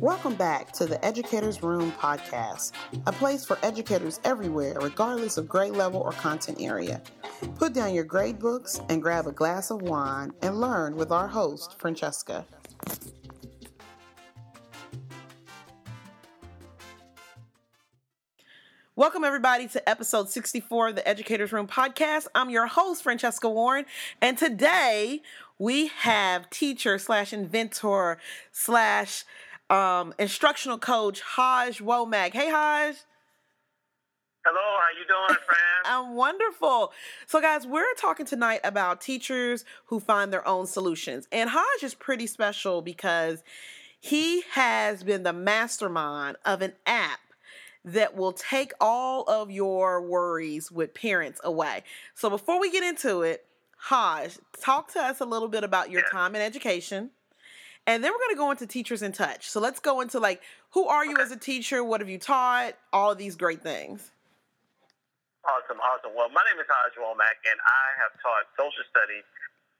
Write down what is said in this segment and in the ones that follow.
Welcome back to the Educators Room podcast, a place for educators everywhere, regardless of grade level or content area. Put down your grade books and grab a glass of wine and learn with our host, Franchesca. Welcome, everybody, to episode 64 of the Educators Room podcast. I'm your host, Franchesca Warren, and today we have teacher slash inventor slash um, instructional coach Haj Womack. Hey, Haj. Hello, how you doing, Fran? I'm wonderful. So, guys, we're talking tonight about teachers who find their own solutions, and Haj is pretty special because he has been the mastermind of an app that will take all of your worries with parents away. So before we get into it, Haj, talk to us a little bit about your time in education. And then we're going to go into teachers in touch. So let's go into like who are you as a teacher? What have you taught? All of these great things. Awesome, awesome. Well, my name is Haj Womack, and I have taught social studies,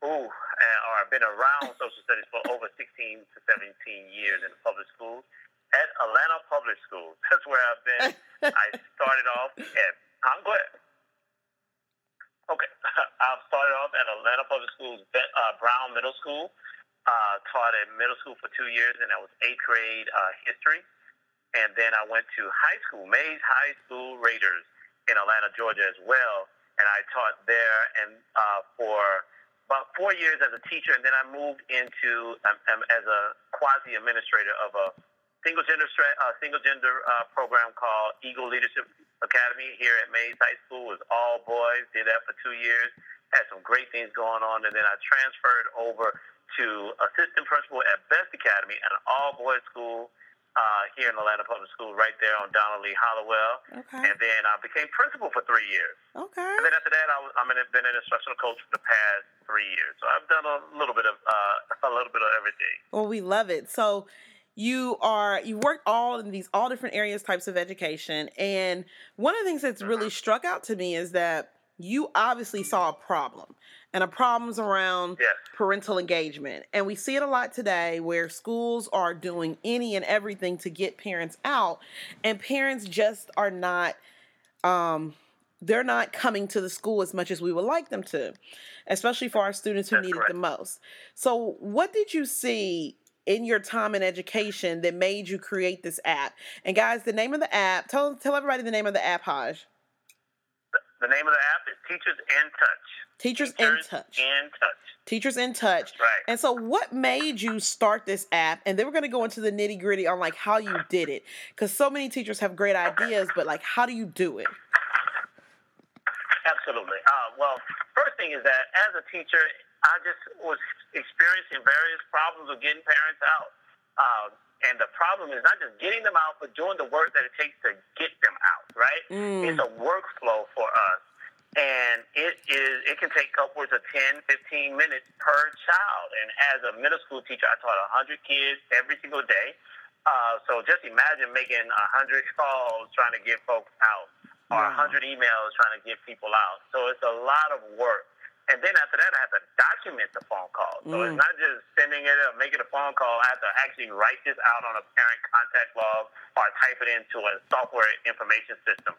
ooh, or I've been around social studies for over 16 to 17 years in public schools at Atlanta Public Schools. That's where I've been. I started off at, I'm glad. Okay, I started off at Atlanta Public Schools, uh, Brown Middle School. Uh, taught at middle school for two years, and that was eighth grade uh, history. And then I went to high school, Mays High School Raiders in Atlanta, Georgia, as well. And I taught there and uh, for about four years as a teacher, and then I moved into um, um, as a quasi administrator of a single gender uh, single gender uh, program called Eagle Leadership Academy here at Mays High School. It was all boys. Did that for two years. Had some great things going on, and then I transferred over to assistant principal at Best Academy, an all boys school. Uh, here in Atlanta Public School, right there on Lee Hollowell. Okay. And then I became principal for three years. Okay. And then after that, I was, I'm in, been an instructional coach for the past three years. So I've done a little bit of uh, a little bit of everything. Well, we love it. So you are you work all in these all different areas types of education and one of the things that's really struck out to me is that you obviously saw a problem and a problem's around yes. parental engagement and we see it a lot today where schools are doing any and everything to get parents out and parents just are not um, they're not coming to the school as much as we would like them to especially for our students who That's need correct. it the most so what did you see in your time in education that made you create this app. And guys, the name of the app, tell tell everybody the name of the app, Haj. The name of the app is Teachers in Touch. Teachers, Teachers in Touch. In Touch. Teachers in Touch. Right. And so what made you start this app? And then we're gonna go into the nitty gritty on like how you did it. Because so many teachers have great ideas, but like how do you do it? Absolutely. Uh, well, first thing is that as a teacher, I just was experiencing various problems with getting parents out. Uh, and the problem is not just getting them out, but doing the work that it takes to get them out, right? Mm. It's a workflow for us. And it is it can take upwards of 10, 15 minutes per child. And as a middle school teacher, I taught 100 kids every single day. Uh, so just imagine making 100 calls trying to get folks out or Wow. 100 emails trying to get people out. So it's a lot of work. And then after that, I have to document the phone call. So Mm. it's not just sending it or making a phone call. I have to actually write this out on a parent contact log or type it into a software information system.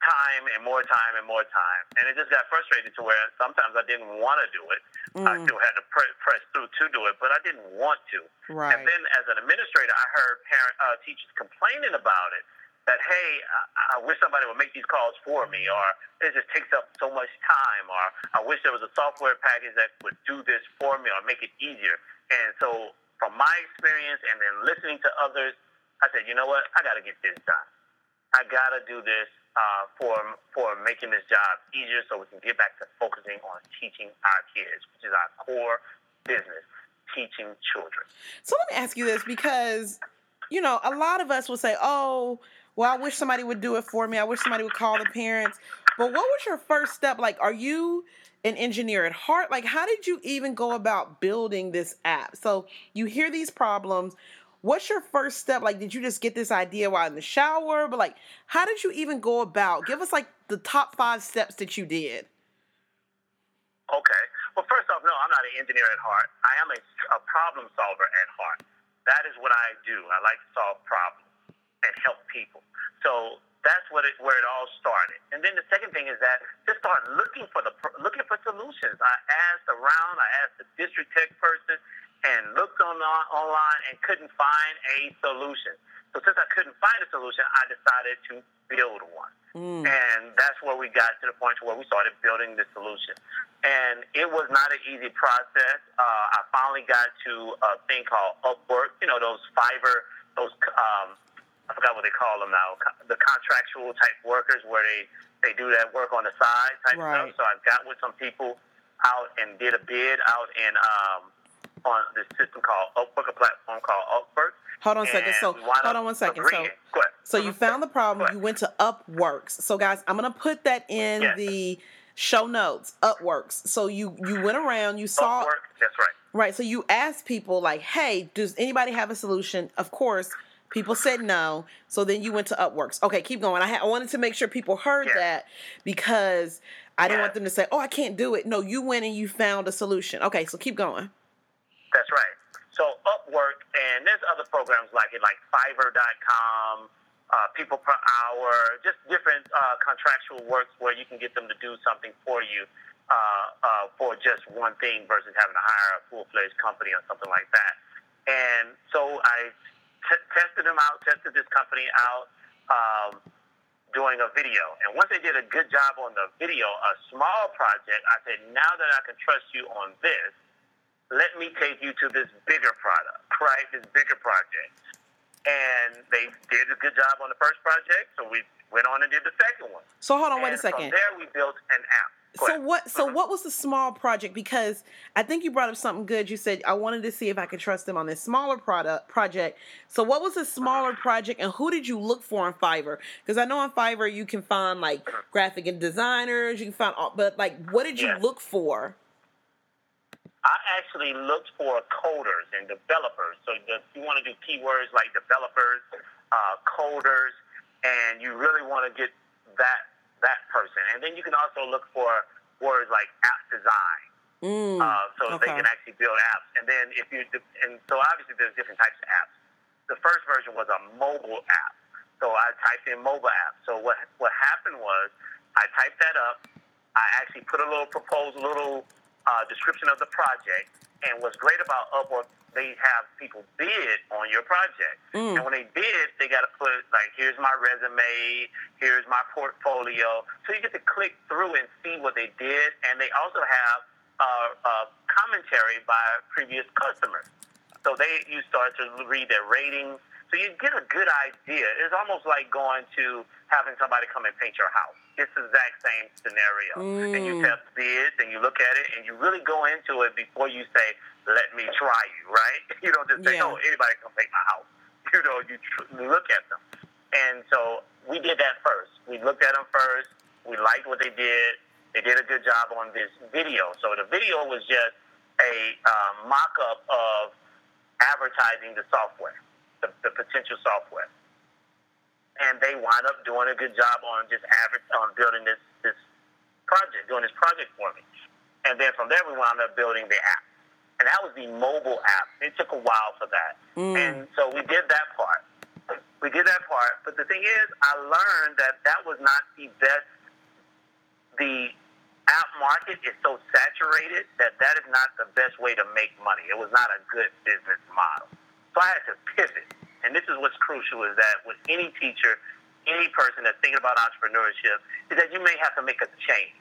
Time and more time and more time. And it just got frustrated to where sometimes I didn't want to do it. I Mm. still had to pre- press through to do it, but I didn't want to. Right. And then as an administrator, I heard parent uh, teachers complaining about it. That hey, I, I wish somebody would make these calls for me, or it just takes up so much time, or I wish there was a software package that would do this for me or make it easier. And so, from my experience and then listening to others, I said, you know what, I got to get this done. I got to do this uh, for for making this job easier, so we can get back to focusing on teaching our kids, which is our core business, teaching children. So let me ask you this because, you know, a lot of us will say, oh, well, I wish somebody would do it for me. I wish somebody would call the parents. But what was your first step? Like, are you an engineer at heart? Like, how did you even go about building this app? So you hear these problems. What's your first step? Like, did you just get this idea while in the shower? But like, how did you even go about? Give us like the top five steps that you did. Okay. Well, first off, no, I'm not an engineer at heart. I am a, a problem solver at heart. that is what I do. I like to solve problems and help people. So that's what it, where it all started. And then the second thing is that just start looking for the looking for solutions. I asked around. I asked the district tech person and looked on online and couldn't find a solution. So since I couldn't find a solution, I decided to build one. Mm. And that's where we got to the point where we started building the solution. And it was not an easy process. Uh, I finally got to a thing called Upwork. You know, those Fiverr, those um, I forgot what they call them now, the contractual type workers where they they do that work on the side type right. stuff. So I got with some people out and did a bid out in um, on this system called Upwork, a platform called Upwork Hold on a second. So hold on one second. So so you found the problem. You went to Upworks. So guys, I'm gonna put that in yes. the show notes. Upworks. So you you went around. You saw. Upwork. That's right. Right. So you asked people like, "Hey, does anybody have a solution?" Of course. People said no, so then you went to Upworks. Okay, keep going. I, ha- I wanted to make sure people heard yes. that because I didn't yes. want them to say, "Oh, I can't do it." No, you went and you found a solution. Okay, so keep going. That's right. So Upwork, and there's other programs like it, like Fiverr.com, uh, People Per Hour, just different uh, contractual works where you can get them to do something for you uh, uh, for just one thing versus having to hire a full-fledged company or something like that. And so I t- tested them out, tested this company out. Um, doing a video. And once they did a good job on the video, a small project, I said, now that I can trust you on this, let me take you to this bigger product, right? This bigger project. And they did a good job on the first project, so we went on and did the second one. So hold on, and wait a second. From there, we built an app. Go so ahead. what? So mm-hmm. what was the small project? Because I think you brought up something good. You said I wanted to see if I could trust them on this smaller product project. So what was the smaller project, and who did you look for on Fiverr? Because I know on Fiverr you can find like mm-hmm. graphic and designers. You can find, all, but like, what did you look for? I actually looked for coders and developers. So the, you want to do keywords like developers, uh, coders, and you really want to get that that person. And then you can also look for words like app design, mm, uh, so okay. they can actually build apps. And then if you and so obviously there's different types of apps. The first version was a mobile app. So I typed in mobile app. So what what happened was I typed that up. I actually put a little proposal, little uh, description of the project. And what's great about Upwork, they have people bid on your project. Mm. And when they bid, they got to put, like, here's my resume, here's my portfolio. So you get to click through and see what they did. And they also have uh, uh, commentary by previous customers. So they you start to read their ratings. So you get a good idea. It's almost like going to having somebody come and paint your house. It's the exact same scenario. Mm. And you mm. test bids and you look at it and you really go into it before you say, let me try you, right? You don't just say, yeah. oh, anybody can paint my house. You know, you tr- look at them. And so we did that first. We looked at them first. We liked what they did. They did a good job on this video. So the video was just a uh, mock-up of advertising the software, the, the potential software and they wind up doing a good job on just average on building this this project, doing this project for me. And then from there, we wound up building the app, and that was the mobile app. It took a while for that, mm. and so we did that part. We did that part, but the thing is, I learned that that was not the best. The app market is so saturated that that is not the best way to make money. It was not a good business model. So I had to pivot and this is what's crucial is that with any teacher, any person that's thinking about entrepreneurship, is that you may have to make a change.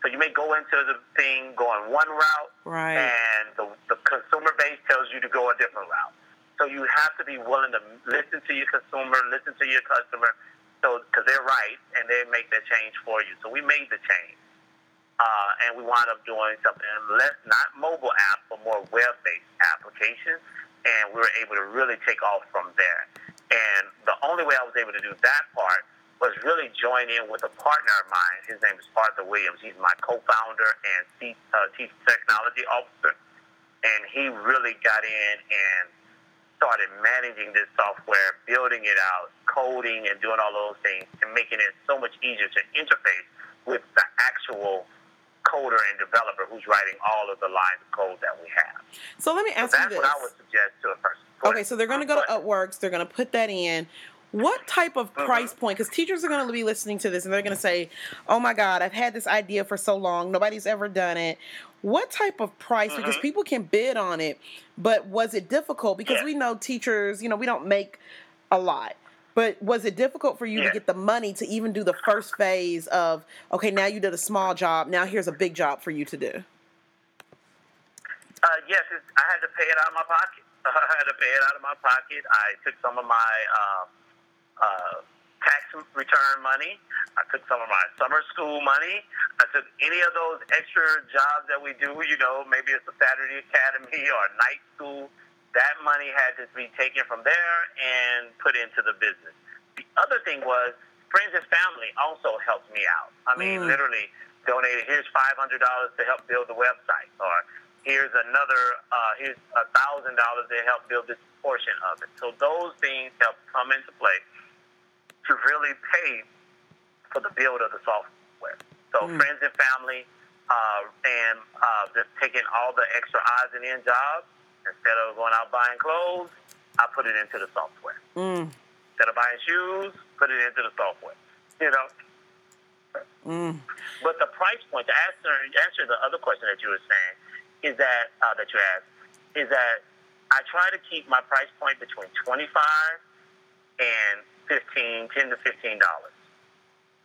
So you may go into the thing going one route, right. and the, the consumer base tells you to go a different route. So you have to be willing to listen to your consumer, listen to your customer, so because they're right and they make that change for you. So we made the change, uh, and we wound up doing something less, not mobile app, but more web-based applications and we were able to really take off from there. And the only way I was able to do that part was really join in with a partner of mine. His name is Arthur Williams. He's my co-founder and chief, uh, chief technology officer. And he really got in and started managing this software, building it out, coding and doing all those things, and making it so much easier to interface with the actual coder and developer who's writing all of the lines of code that we have. So let me ask so you this. That's what I would suggest to a person. Okay, so they're going to go to Upworks. They're going to put that in. What type of Mm-hmm. price point? Because teachers are going to be listening to this and they're going to say, "Oh my God, I've had this idea for so long. Nobody's ever done it." What type of price? Because Mhm. people can bid on it, but was it difficult? Because Yeah. we know teachers, you know, we don't make a lot. But was it difficult for you Yeah. to get the money to even do the first phase of, okay, now you did a small job, now here's a big job for you to do? Uh, yes, I had to pay it out of my pocket. I had to pay it out of my pocket. I took some of my uh, uh, tax return money. I took some of my summer school money. I took any of those extra jobs that we do. You know, maybe it's a Saturday academy or night school. That money had to be taken from there and put into the business. The other thing was friends and family also helped me out. I mean, Mm. literally donated. Here's five hundred dollars to help build the website, or here's another. Uh, here's a thousand dollars to help build this portion of it. So those things help come into play to really pay for the build of the software. So Mm. friends and family, uh, and uh, just taking all the extra odds and end jobs instead of going out buying clothes, I put it into the software. Mm, Instead of buying shoes, put it into the software. You know. mm, But the price point, to answer, answer the other question that you were saying, is that uh, that you asked, is that I try to keep my price point between twenty five and fifteen, ten to fifteen dollars,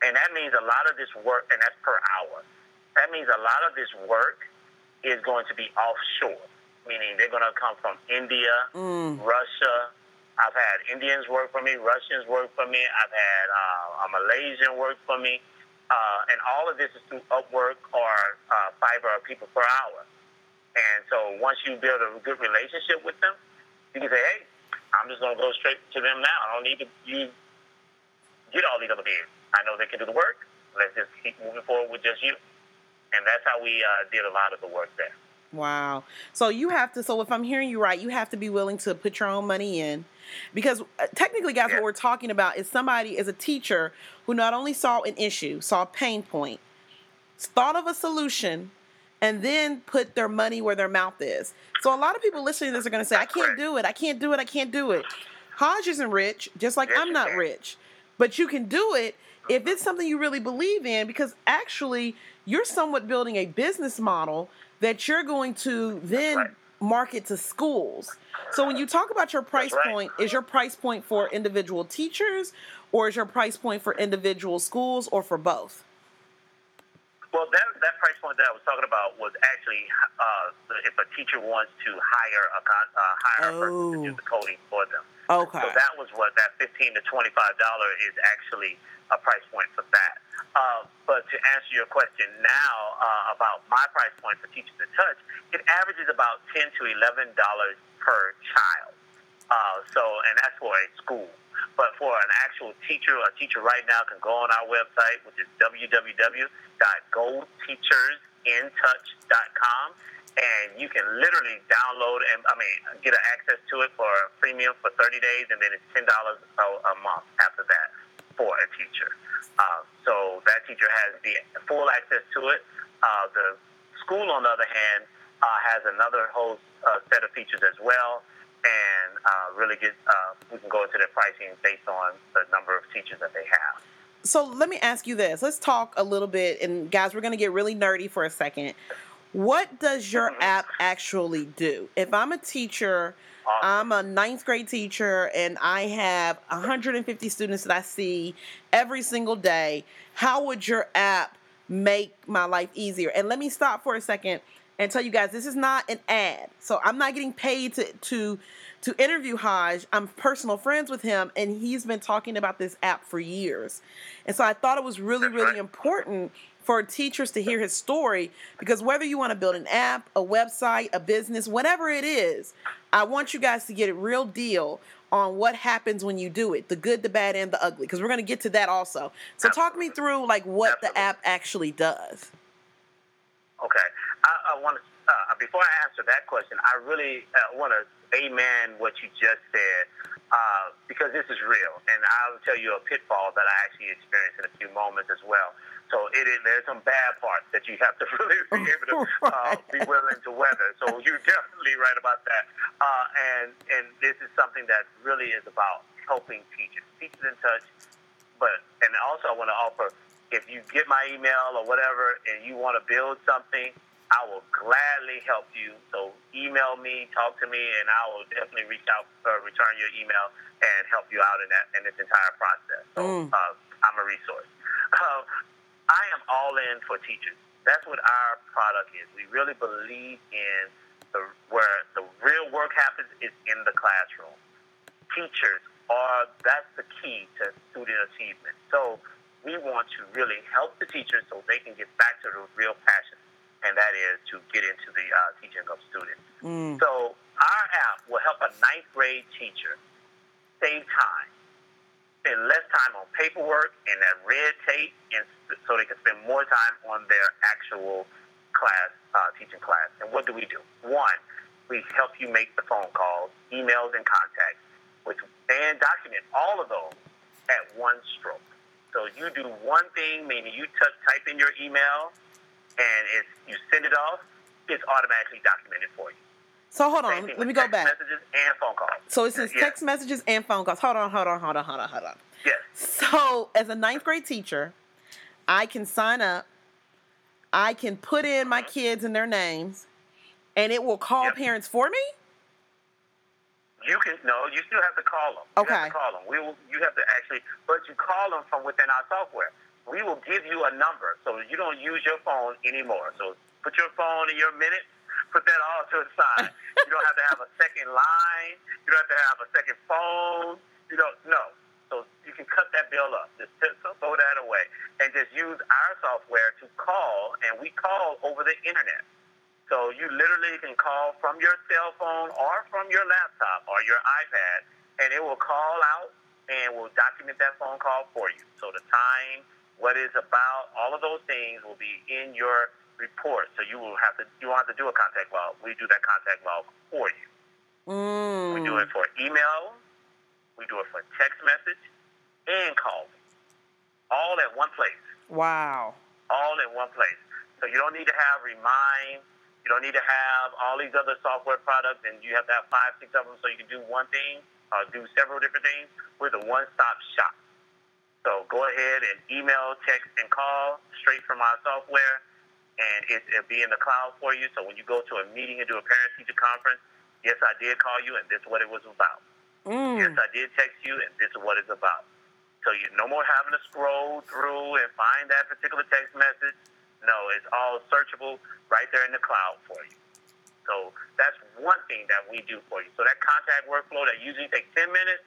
and that means a lot of this work, and that's per hour. That means a lot of this work is going to be offshore, meaning they're going to come from India, mm. Russia. I've had Indians work for me, Russians work for me. I've had uh, a Malaysian work for me, uh, and all of this is through Upwork or uh, Fiverr or People Per Hour. And so once you build a good relationship with them, you can say, "Hey, I'm just going to go straight to them now. I don't need to you get all these other bids. I know they can do the work. Let's just keep moving forward with just you." And that's how we uh, did a lot of the work there. Wow. So you have to. So if I'm hearing you right, you have to be willing to put your own money in, because uh, technically, guys, Yeah. what we're talking about is somebody is a teacher who not only saw an issue, saw a pain point, thought of a solution, and then put their money where their mouth is. So a lot of people listening to this are going to say, "I can't do it. I can't do it. I can't do it." Haj isn't rich, just like Yes, I'm not rich, but you can do it if it's something you really believe in. Because actually, you're somewhat building a business model that you're going to then right. market to schools. So when you talk about your price right. point, is your price point for individual teachers, or is your price point for individual schools, or for both? Well, that that price point that I was talking about was actually uh, if a teacher wants to hire a uh, hire a person to do Oh. the coding for them. Okay. So that was what that fifteen to twenty five dollar is actually a price point for that. Uh, but to answer your question now uh, about my price point for teachers to touch, it averages about ten to eleven dollars per child. Uh, so, and that's for a school. But for an actual teacher, a teacher right now can go on our website, which is www.goteachersintouch.com, and you can literally download and I mean get access to it for a premium for 30 days, and then it's ten dollars a, month after that for a teacher. Uh, so that teacher has the full access to it. Uh, the school, on the other hand, uh, has another whole uh, set of features as well, and uh, really get uh, we can go into their pricing based on the number of teachers that they have. So let me ask you this. Let's talk a little bit, and guys, we're going to get really nerdy for a second. What does your Mhm. app actually do? If I'm a teacher, Awesome. I'm a ninth grade teacher, and I have 150 students that I see every single day, how would your app make my life easier? And let me stop for a second and tell you guys this is not an ad. So I'm not getting paid to to to interview Haj. I'm personal friends with him and he's been talking about this app for years. And so I thought it was really really important for teachers to hear his story because whether you want to build an app, a website, a business, whatever it is, I want you guys to get a real deal on what happens when you do it, the good, the bad and the ugly because we're going to get to that also. So talk me through like what the app actually does. Okay. I, I want to, uh, before I answer that question, I really uh, want to amen what you just said uh, because this is real. And I'll tell you a pitfall that I actually experienced in a few moments as well. So it is, there's some bad parts that you have to really be able to uh, be willing to weather. So you're definitely right about that. Uh, and and this is something that really is about helping teachers, teachers in touch. But and also I want to offer, if you get my email or whatever, and you want to build something, I will gladly help you. So email me, talk to me, and I will definitely reach out, uh, return your email, and help you out in that in this entire process. So Mm. uh, I'm a resource. Uh, I am all in for teachers. That's what our product is. We really believe in the where the real work happens is in the classroom. Teachers are that's the key to student achievement. So we want to really help the teachers so they can get back to the real passion, and that is to get into the uh, teaching of students. Mm. So our app will help a ninth grade teacher save time, spend less time on paperwork and that red tape, and so they can spend more time on their actual class, uh, teaching class. And what do we do? One, we help you make the phone calls, emails, and contacts, which and document all of those at one stroke. So you do one thing, meaning you t- type in your email, and it's you send it off. It's automatically documented for you. So hold on, let me go text back. Messages and phone calls. So it says Yes. text messages and phone calls. Hold on, hold on, hold on, hold on, hold on. Yes. So as a ninth grade teacher, I can sign up. I can put in my uh-huh. kids and their names, and it will call Yep. parents for me. You can no. You still have to call them. You Okay. have to call them. We will. You have to actually, but you call them from within our software. We will give you a number, so you don't use your phone anymore. So put your phone in your minutes. Put that all to the side. you don't have to have a second line. You don't have to have a second phone. You don't. No. So you can cut that bill up. Just throw that away, and just use our software to call. And we call over the internet. So you literally can call from your cell phone or from your laptop or your iPad, and it will call out and will document that phone call for you. So the time, what it's about, all of those things will be in your report. So you will have to you won't have to do a contact log. We do that contact log for you. Mm. We do it for email, we do it for text message, and calling. All at one place Wow. all in one place. So you don't need to have Remind. You don't need to have all these other software products, and you have to have five, six of them so you can do one thing or do several different things. We're the one-stop shop. So go ahead and email, text, and call straight from our software, and it, it'll be in the cloud for you. So when you go to a meeting and do a parent-teacher conference, yes, I did call you, and this is what it was about. Yes, Mm. I did text you, and this is what it's about. So you no more having to scroll through and find that particular text message. No, it's all searchable right there in the cloud for you. So that's one thing that we do for you. So that contact workflow that usually takes 10 minutes,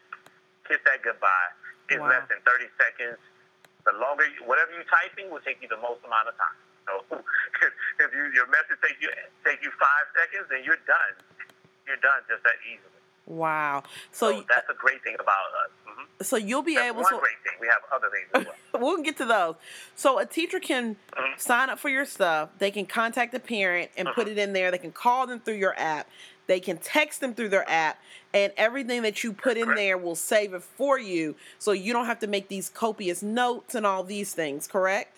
kiss that goodbye. It's Wow. less than 30 seconds. The longer, you, whatever you're typing will take you the most amount of time. So if you, your message takes you take you five seconds, then you're done. You're done just that easily. Wow. So So that's a great thing about us. hmm so you'll be That's able one to. great thing. We have other things as well. we'll get to those. So a teacher can Mhm. sign up for your stuff. They can contact the parent and put it in there. They can call them through your app. They can text them through their app, and everything that you put in there will save it for you, so you don't have to make these copious notes and all these things. Correct?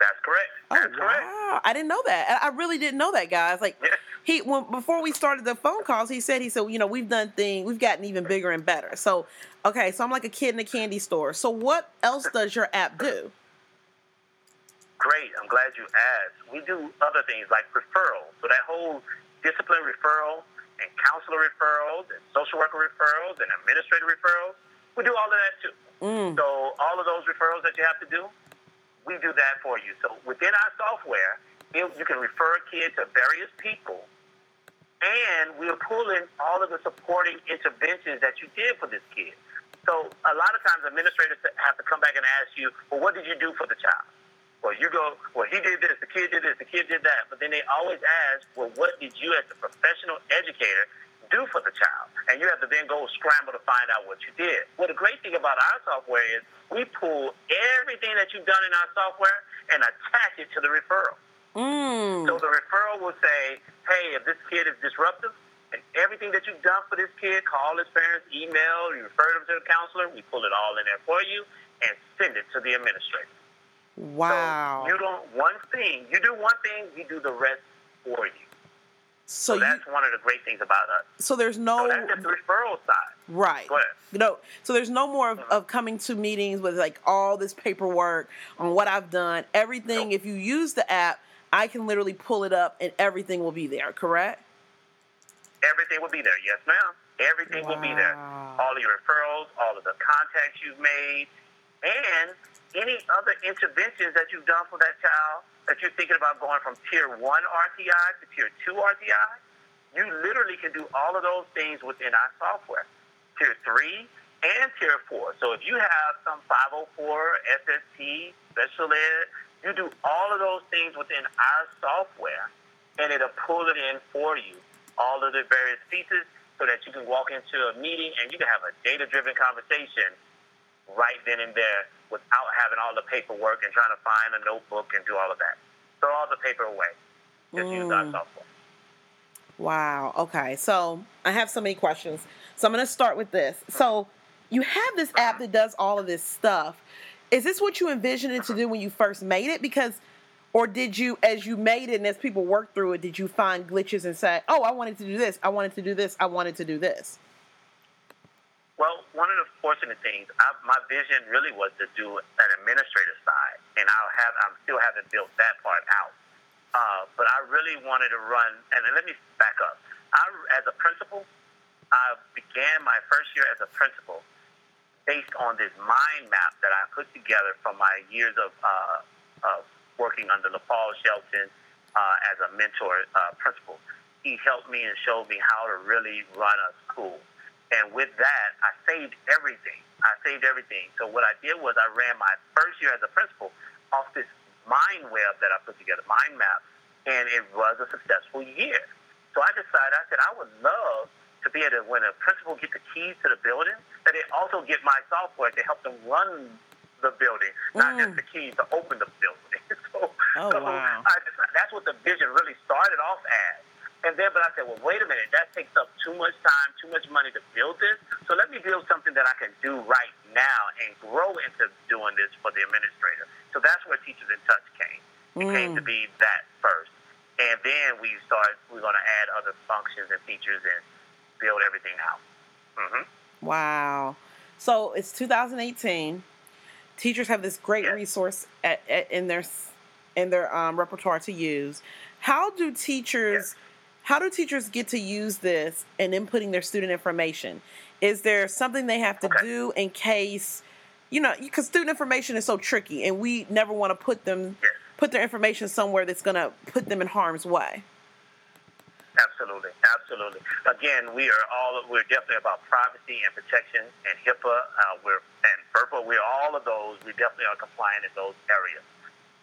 That's correct. Oh That's correct. wow! I didn't know that. I really didn't know that, guys. Like he when before we started the phone calls, he said he said you know we've done things, we've gotten even bigger and better. So okay, so I'm like a kid in a candy store. So what else does your app do? Great. I'm glad you asked. We do other things like referrals. So that whole discipline referral and counselor referrals and social worker referrals and administrative referrals, we do all of that too. Mm. So all of those referrals that you have to do, we do that for you. So within our software, you you can refer a kid to various people, and we'll pull in all of the supporting interventions that you did for this kid. So a lot of times administrators have to come back and ask you, well, what did you do for the child? Well, you go, well, he did this, the kid did this, the kid did that. But then they always ask, well, what did you as a professional educator do for the child? And you have to then go scramble to find out what you did. Well, the great thing about our software is we pull everything that you've done in our software and attach it to the referral. Mm. So the referral will say, hey, if this kid is disruptive, and everything that you've done for this kid, call his parents, email, you refer them to the counselor, we pull it all in there for you and send it to the administrator. Wow. So you don't one thing. You do one thing, we do the rest for you. So, So, you, that's one of the great things about us. so there's So no that's the referral side. right. Ahead. No, so there's no more of, mm-hmm. of coming to meetings with like all this paperwork on what I've done. Everything. Nope. If you use the app, I can literally pull it up and everything will be there. Correct? Everything will be there. Yes, ma'am. Everything will be there. All of your referrals, all of the contacts you've made, and any other interventions that you've done for that child that you're thinking about going from tier one RTI to tier two RTI. You literally can do all of those things within our software. Tier three and tier four. So if you have some 504, SST, special ed, you do all of those things within our software and it'll pull it in for you, all of the various pieces, so that you can walk into a meeting and you can have a data driven conversation right then and there without having all the paperwork and trying to find a notebook and do all of that. Throw all the paper away. Just use our Mm. software. Wow. Okay. So I have so many questions. So I'm going to start with this. So you have this app that does all of this stuff. Is this what you envisioned it to do when you first made it? Because, or did you, as you made it and as people worked through it, did you find glitches and say, oh, I wanted to do this, I wanted to do this, I wanted to do this? Well, one of the fortunate things, I, my vision really was to do an administrative side, and I'll have, I'm still haven't built that part out. Uh, but I really wanted to run, and let me back up. I, as a principal, I began my first year as a principal based on this mind map that I put together from my years of, uh, of working under LaPaul Shelton uh, as a mentor uh, principal. He helped me and showed me how to really run a school. And with that, I saved everything. I saved everything. So what I did was I ran my first year as a principal off this mind web that I put together, mind map, and it was a successful year. So I decided, I said, I would love to be able to, when a principal get the keys to the building, that they also get my software to help them run the building, not Mm. just the keys to open the building. so, Oh, so wow. I that's what the vision really started off as. And then, but I said, well, wait a minute, that takes up too much time, too much money to build this. So let me build something that I can do right now and grow into doing this for the administrator. So that's where Teachers in Touch came. It came to Mm. be that first. And then we start, we're going to add other functions and features and build everything out. hmm Wow. So it's 2018. Teachers have this great Yes. resource at, at, in their in their um, repertoire to use. How do teachers how do teachers get to use this and inputting their student information? Is there something they have to Okay. do in case you know because student information is so tricky and we never want to put them Yes. put their information somewhere that's going to put them in harm's way. Absolutely, absolutely. Again, we are all we're definitely about privacy and protection and HIPAA. Uh, we're and FERPA. We're all of those. We definitely are compliant in those areas.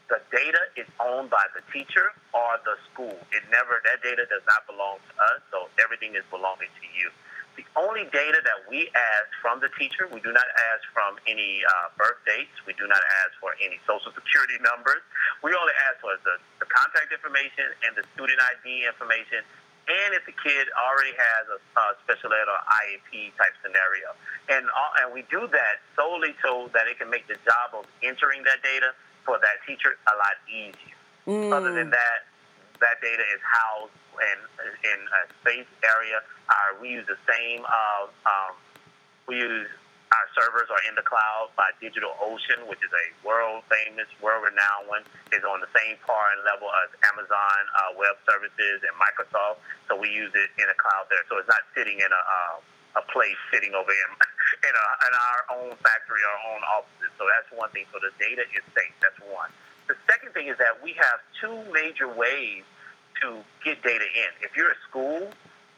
The data is owned by the teacher or the school. It never that data does not belong to us. So everything is belonging to you. The only data that we ask from the teacher, we do not ask from any uh, birth dates. We do not ask for any social security numbers. We only ask for the, the contact information and the student ID information, and if the kid already has a uh, special ed or IEP type scenario. And all, and we do that solely so that it can make the job of entering that data for that teacher a lot easier. Other than Mm. that, that data is housed in in a space area. Uh, we use the same. Uh, um, we use our servers are in the cloud by DigitalOcean, which is a world famous, world renowned one. Is on the same par and level as Amazon uh, Web Services and Microsoft. So we use it in a cloud there. So it's not sitting in a uh, a place sitting over in in, a, in our own factory, our own offices. So that's one thing. So the data is safe. That's one. The second thing is that we have two major ways to get data in. If you're a school,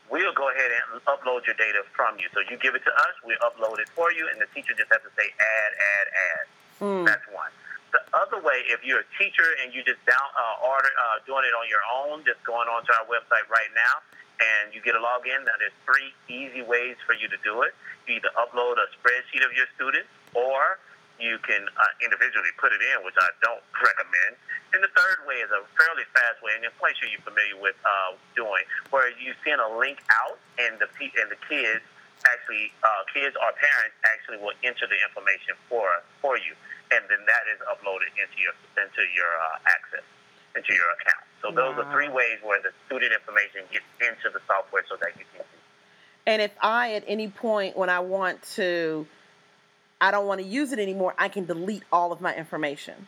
we'll go ahead and upload your data from you. So you give it to us, we upload it for you, and the teacher just has to say add, add, add. Mm. That's one. The other way, if you're a teacher and you just down uh, order uh, doing it on your own, just going onto our website right now, and you get a login. Now, there's three easy ways for you to do it. You either upload a spreadsheet of your students, or you can uh, individually put it in, which I don't recommend. And the third way is a fairly fast way, and I'm quite sure you're familiar with uh, doing, where you send a link out, and the and the kids actually, uh, kids or parents actually will enter the information for for you. and then that is uploaded into your into your uh, access into your account. So those Wow. are three ways where the student information gets into the software so that you can see. And if I, at any point when I want to, I don't want to use it anymore, I can delete all of my information.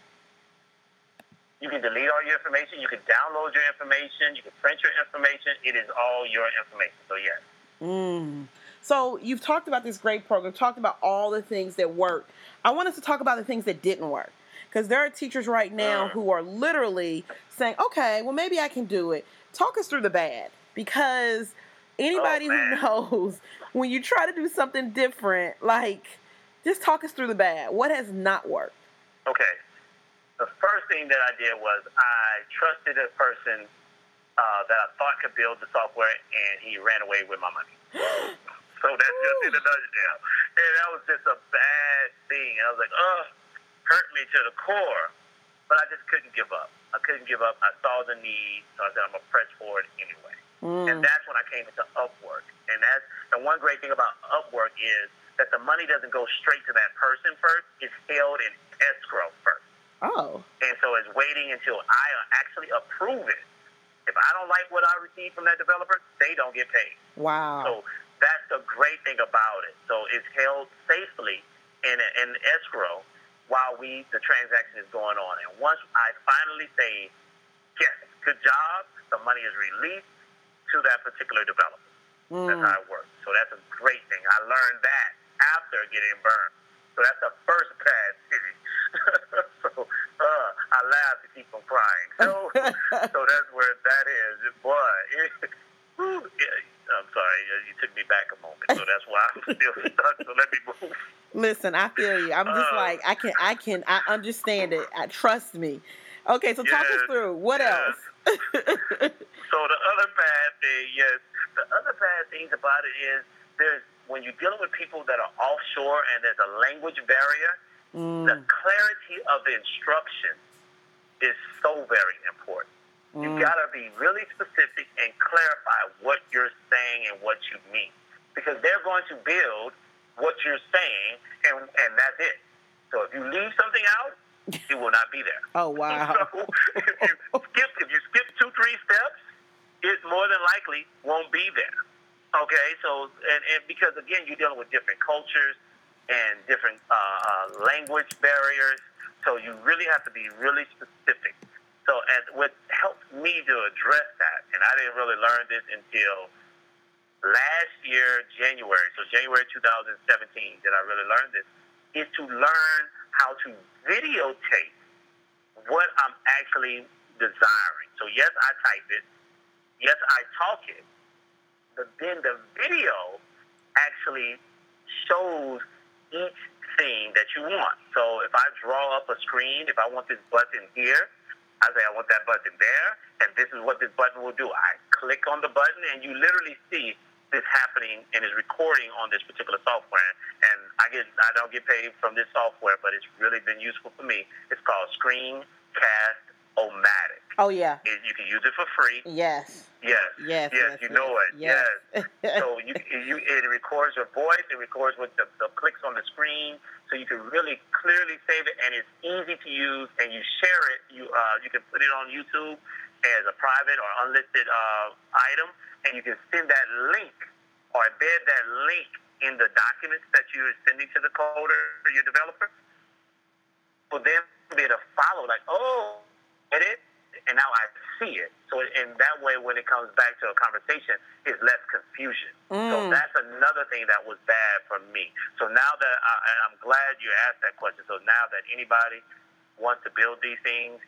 You can delete all your information. You can download your information. You can print your information. It is all your information. So yes. Mm. So you've talked about this great program, talked about all the things that work. I want us to talk about the things that didn't work. Because there are teachers right now who are literally saying, okay, well, maybe I can do it. Talk us through the bad. Because anybody who knows when you try to do something different, like, just talk us through the bad. What has not worked? Okay. The first thing that I did was I trusted a person uh, that I thought could build the software, and he ran away with my money. So that's just in a nutshell. And that was just a bad thing. I was like, oh, hurt me to the core. But I just couldn't give up. I couldn't give up. I saw the need, so I said, I'm going to press forward anyway. Mm. And that's when I came into Upwork. And that's the one great thing about Upwork is that the money doesn't go straight to that person first. It's held in escrow first. Oh. And so it's waiting until I actually approve it. If I don't like what I receive from that developer, they don't get paid. Wow. So that's the great thing about it. So it's held safely in in escrow while we the transaction is going on. And once I finally say yes, good job, the money is released to that particular developer. That's Mm. how it works. So that's a great thing. I learned that after getting burned. So that's the first bad thing. so uh, I laugh to keep from crying. So so that's where that is. Boy, it, yeah, I'm sorry, you- you took me back a moment. So that's why I'm still stuck. So let me move. Listen, I feel you. I'm just Uh. like I can, I can, I understand it. I trust me. Okay, so talk us through what yes. else? So the other bad thing, yes, the other bad things about it is there's when you're dealing with people that are offshore and there's a language barrier, the Mm, clarity of the instruction is so very important. You mm, gotta be really specific and clarify what you're saying and what you mean, because they're going to build what you're saying, and and that's it. So if you leave something out, it will not be there. Oh wow. So if you skip if you skip two three steps, it more than likely won't be there. Okay, so and, and because again you're dealing with different cultures and different uh, uh, language barriers, so you really have to be really specific. So and what helped me to address that, and I didn't really learn this until last year January, so January 2017 that I really learned this, is to learn how to videotape what I'm actually desiring. So yes, I type it. Yes, I talk it. But then the video actually shows each thing that you want. So if I draw up a screen, if I want this button here, I say I want that button there, and this is what this button will do. I click on the button, and you literally see this happening and is recording on this particular software. And I get I don't get paid from this software, but it's really been useful for me. It's called Screencast O-Matic. Oh yeah. It- You can use it for free. Yes. Yes. Yes. Yes, you know it. Yes. so you, you it records your voice, it records with the, the clicks on the screen, so you can really clearly save it, and it's easy to use. And you share it. You uh, you can put it on YouTube as a private or unlisted uh, item, and you can send that link or embed that link in the documents that you're sending to the coder or your developer for them to be able to follow, like, oh, it, and now I see it. So in that way, when it comes back to a conversation, it's less confusion. So Mm. that's another thing that was bad for me. So now that I, I'm glad you asked that question. So now that anybody wants to build these things,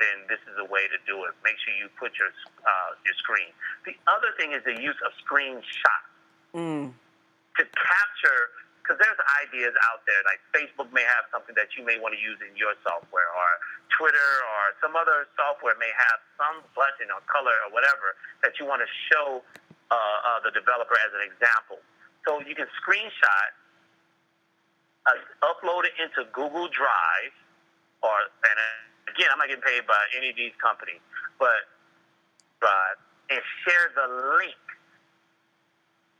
then this is a way to do it. Make sure you put your uh, your screen. The other thing is the use of screenshots Mm. to capture because there's ideas out there like Facebook may have something that you may want to use in your software or Twitter or some other software may have some button or color or whatever that you want to show uh, uh, the developer as an example. So you can screenshot, uh, upload it into Google Drive or and again I'm not getting paid by any of these companies, but Drive and share the link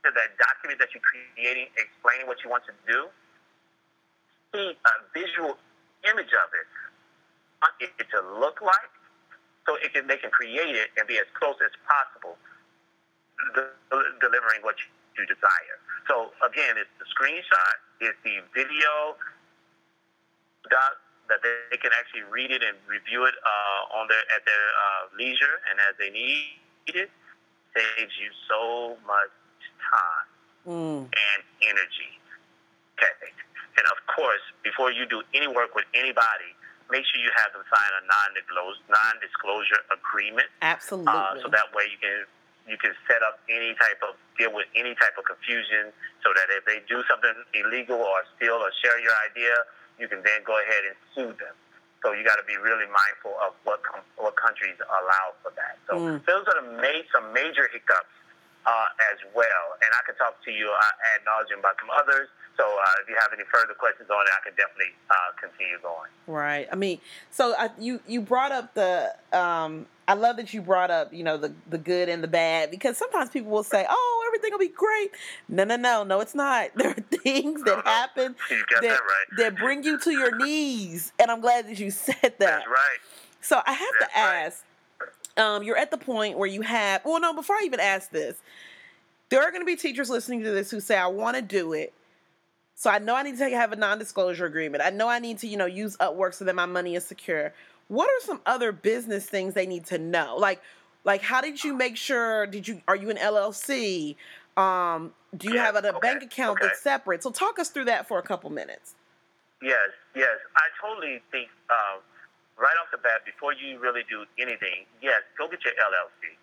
to that document that you're creating, explaining what you want to do, see a visual image of it, what it to look like, so it can they can create it and be as close as possible, de- delivering what you desire. So again, it's the screenshot, it's the video doc that they can actually read it and review it uh, on their at their uh, leisure and as they need it. Saves you so much time Mm. and energy. Okay. And of course, before you do any work with anybody, make sure you have them sign a non-disclosure, non-disclosure agreement. Absolutely. Uh, so that way you can you can set up any type of deal with any type of confusion, so that if they do something illegal or steal or share your idea, you can then go ahead and sue them. So you got to be really mindful of what com- what countries allow for that. So Mm. those are the made some major hiccups uh, as well. And I can talk to you uh, ad nauseum about some others. So uh, if you have any further questions on it, I can definitely uh, continue going. Right. I mean, so I, you you brought up the. Um, I love that you brought up, you know, the the good and the bad because sometimes people will say, "Oh, everything will be great." No, no, no, no, it's not. There are things that Uh-huh. happen that that right. that bring you to your knees, and I'm glad that you said that. That's right. So I have That's to right. Um, you're at the point where you have. Well, no. Before I even ask this, there are going to be teachers listening to this who say, "I want to do it." So I know I need to have a non-disclosure agreement. I know I need to, you know, use Upwork so that my money is secure. What are some other business things they need to know? Like, like how did you make sure? Did you are you an LLC? Um, do you have a, a okay, bank account okay. that's separate? So talk us through that for a couple minutes. Yes, yes. I totally think uh, right off the bat, before you really do anything, yes, go get your LLC.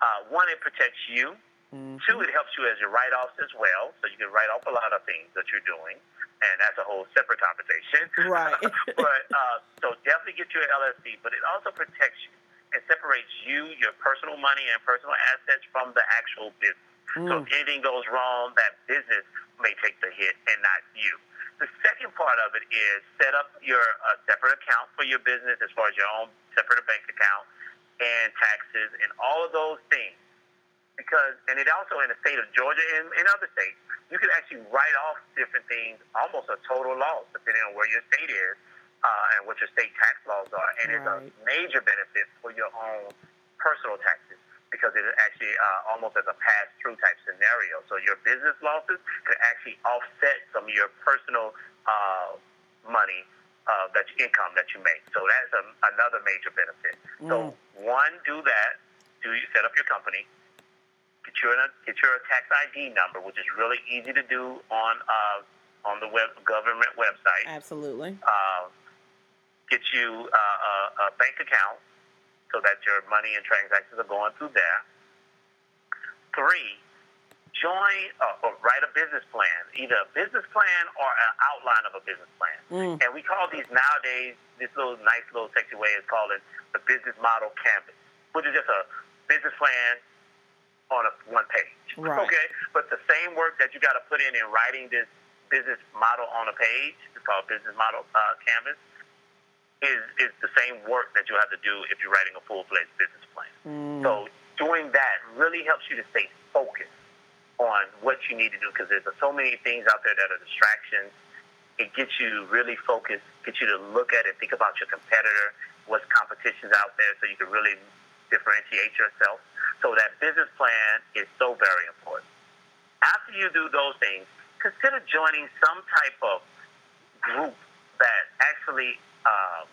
Uh, one, it protects you. Mm-hmm. Two, it helps you as your write-offs as well, so you can write off a lot of things that you're doing, and that's a whole separate conversation. Right. but uh, so definitely get your LLC, but it also protects you and separates you, your personal money and personal assets from the actual business. So Mm. if anything goes wrong, that business may take the hit and not you. The second part of it is set up your uh, separate account for your business as far as your own separate bank account and taxes and all of those things. Because, and it also in the state of Georgia and in other states, you can actually write off different things, almost a total loss, depending on where your state is uh, and what your state tax laws are. And it's a major benefit for your own personal taxes because it is actually uh, almost as a pass-through type scenario. So your business losses can actually offset some of your personal uh, money, uh, that income that you make. So that's a, another major benefit. So one, do that. Do you set up your company? Get your get your tax ID number, which is really easy to do on uh, on the web government website Absolutely. uh, get you uh, a, a bank account so that your money and transactions are going through there. Three, join uh, or write a business plan, either a business plan or an outline of a business plan. Mm. And we call these nowadays, this little nice little sexy way is called it the business model canvas, which is just a business plan on a one page. Right. Okay, but the same work that you got to put in in writing this business model on a page, it's called business model uh, canvas, is is the same work that you have to do if you're writing a full fledged business plan. Mm. So doing that really helps you to stay focused on what you need to do because there's so many things out there that are distractions. It gets you really focused, gets you to look at it, think about your competitor, what's competitions out there, so you can really differentiate yourself. So that business plan is so very important. After you do those things, consider joining some type of group that actually uh,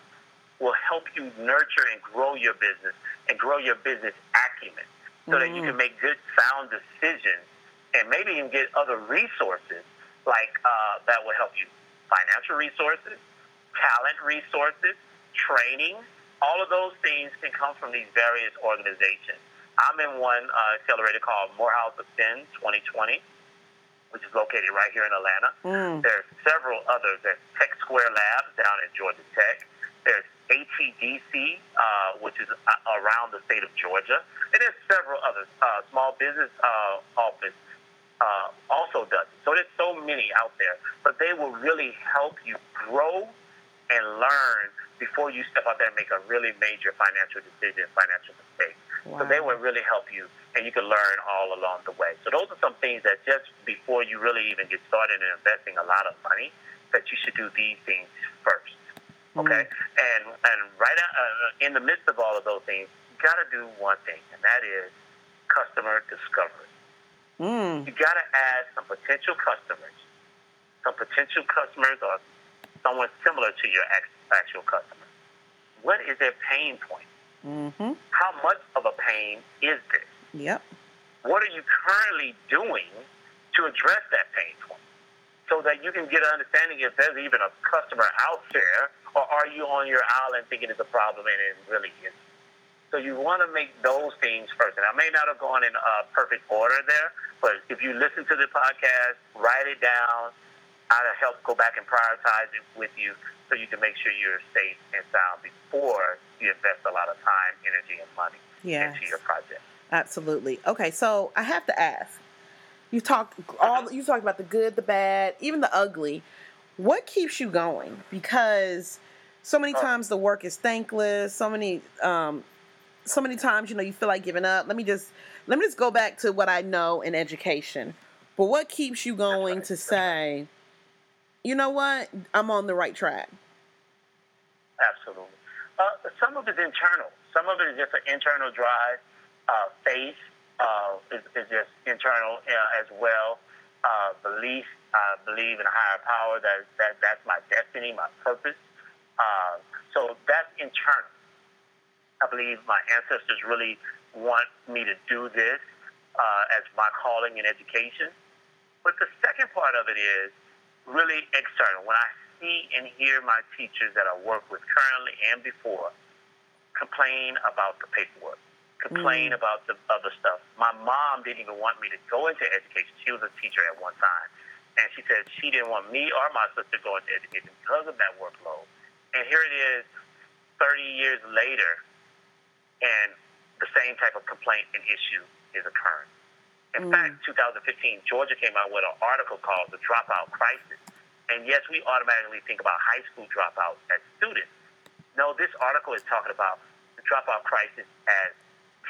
will help you nurture and grow your business and grow your business acumen so that you Mhm. can make good, sound decisions and maybe even get other resources like uh, that will help you financial resources, talent resources, training. All of those things can come from these various organizations. I'm in one uh, accelerator called Morehouse Ascend 2020, which is located right here in Atlanta. Mm. There's several others. There's Tech Square Labs down at Georgia Tech. There's ATDC, uh, which is uh, around the state of Georgia. And there's several others. Uh, Small Business uh, Office uh, also does it. So there's so many out there. But they will really help you grow and learn before you step out there and make a really major financial decision, financial mistake. So they will really help you, and you can learn all along the way. So those are some things that just before you really even get started in investing a lot of money, that you should do these things first. Okay, mm. and and right out, uh, in the midst of all of those things, you got to do one thing, and that is customer discovery. Mm. You got to add some potential customers, some potential customers or someone similar to your actual customer. What is their pain point? Mm-hmm. How much of a pain is this? Yep. What are you currently doing to address that pain point? So that you can get an understanding if there's even a customer out there, or are you on your island thinking it's a problem and it really isn't? So you want to make those things first. And I may not have gone in a perfect order there, but if you listen to the podcast, write it down. I'll help go back and prioritize it with you so you can make sure you're safe and sound before you invest a lot of time, energy, and money yes. into your project. Absolutely. Okay, so I have to ask. You talked all you talked about the good, the bad, even the ugly. What keeps you going? Because so many times the work is thankless. So many um, so many times, you know, you feel like giving up. Let me just let me just go back to what I know in education. But what keeps you going to say, you know what, I'm on the right track? Absolutely. Uh, some of it's internal. Some of it is just an internal drive. Uh, faith uh, is, is, just internal uh, as well. Uh, belief. I believe in a higher power. That that that's my destiny, my purpose. Uh, so that's internal. I believe my ancestors really want me to do this uh, as my calling in education. But the second part of it is really external. When I see and hear my teachers that I work with currently and before complain about the paperwork, complain mm. about the other stuff. My mom didn't even want me to go into education. She was a teacher at one time. And she said she didn't want me or my sister going to education because of that workload. And here it is, 30 years later, and the same type of complaint and issue is occurring. In mm. fact, 2015, Georgia came out with an article called The Dropout Crisis. And yes, we automatically think about high school dropouts as students. No, this article is talking about the dropout crisis as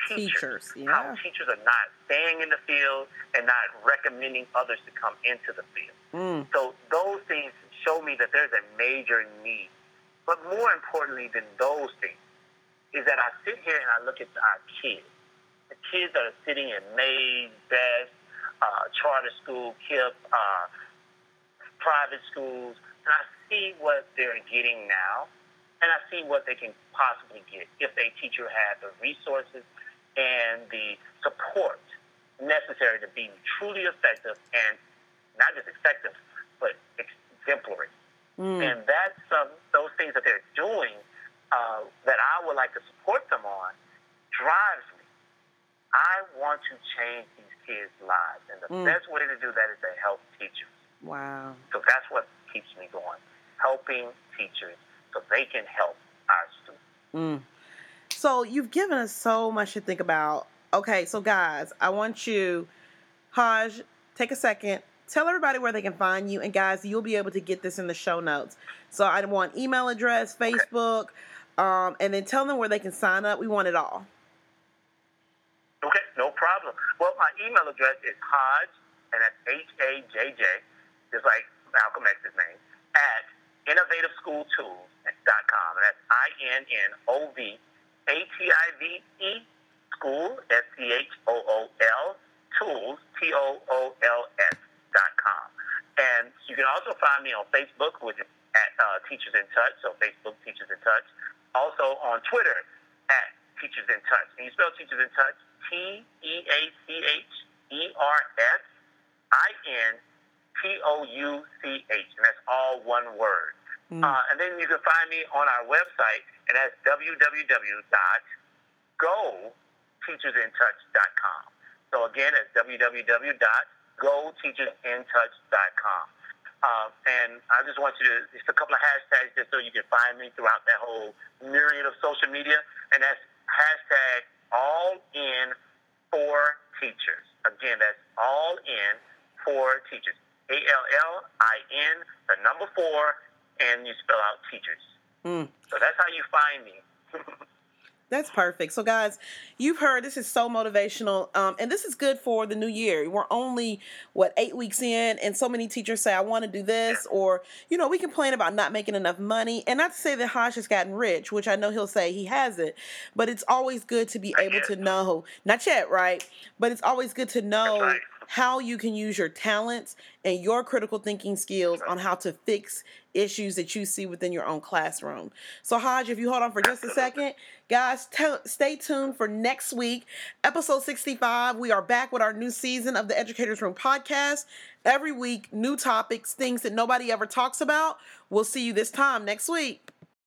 teachers. teachers yeah. How teachers are not staying in the field and not recommending others to come into the field. Mm. So those things show me that there's a major need. But more importantly than those things, is that I sit here and I look at our kids. The kids that are sitting in Mays, Best, uh, charter school, KIPP, uh, private schools, and I see what they're getting now, and I see what they can possibly get if a teacher had the resources and the support necessary to be truly effective and not just effective, but exemplary. Mm. And that's um, those things that they're doing uh, that I would like to support them on drives me. I want to change these kids' lives, and the mm. best way to do that is to help teachers. Wow. So that's what keeps me going, helping teachers so they can help our students. Mm. So you've given us so much to think about. Okay, so guys, I want you, Haj, take a second, tell everybody where they can find you, and guys, you'll be able to get this in the show notes. So I want email address, Facebook. Okay um, and then tell them where they can sign up. We want it all. Okay, no problem. Well, my email address is Hajj, and that's H A J J, just like Malcolm X's name, at innovativeschooltools.com. That's I N N O V A T I V E school, S C H O O L, tools, T O O L S dot com. And you can also find me on Facebook, which is at uh, Teachers in Touch, so Facebook Teachers in Touch. Also on Twitter at Teachers in Touch. And you spell Teachers in Touch T E A C H E R S I N T O U C H. And that's all one word. Mm. Uh, and then you can find me on our website, and that's www.goteachersintouch.com. So again, it's www.goteachersintouch.com. Uh, and I just want you to, just a couple of hashtags just so you can find me throughout that whole myriad of social media. And that's hashtag all in for teachers. Again, that's all in for teachers. A L L I N, the number four, and you spell out teachers. Mm. So that's how you find me. That's perfect. So, guys, you've heard this is so motivational, um, and this is good for the new year. We're only what eight weeks in, and so many teachers say, "I want to do this," or you know, we complain about not making enough money. And not to say that Haj has gotten rich, which I know he'll say he hasn't, but it's always good to be able to know. Not yet, right? But it's always good to know. How you can use your talents and your critical thinking skills on how to fix issues that you see within your own classroom. So, Haj, if you hold on for just a second, guys, t- stay tuned for next week, episode 65. We are back with our new season of the Educators Room podcast. Every week, new topics, things that nobody ever talks about. We'll see you this time next week.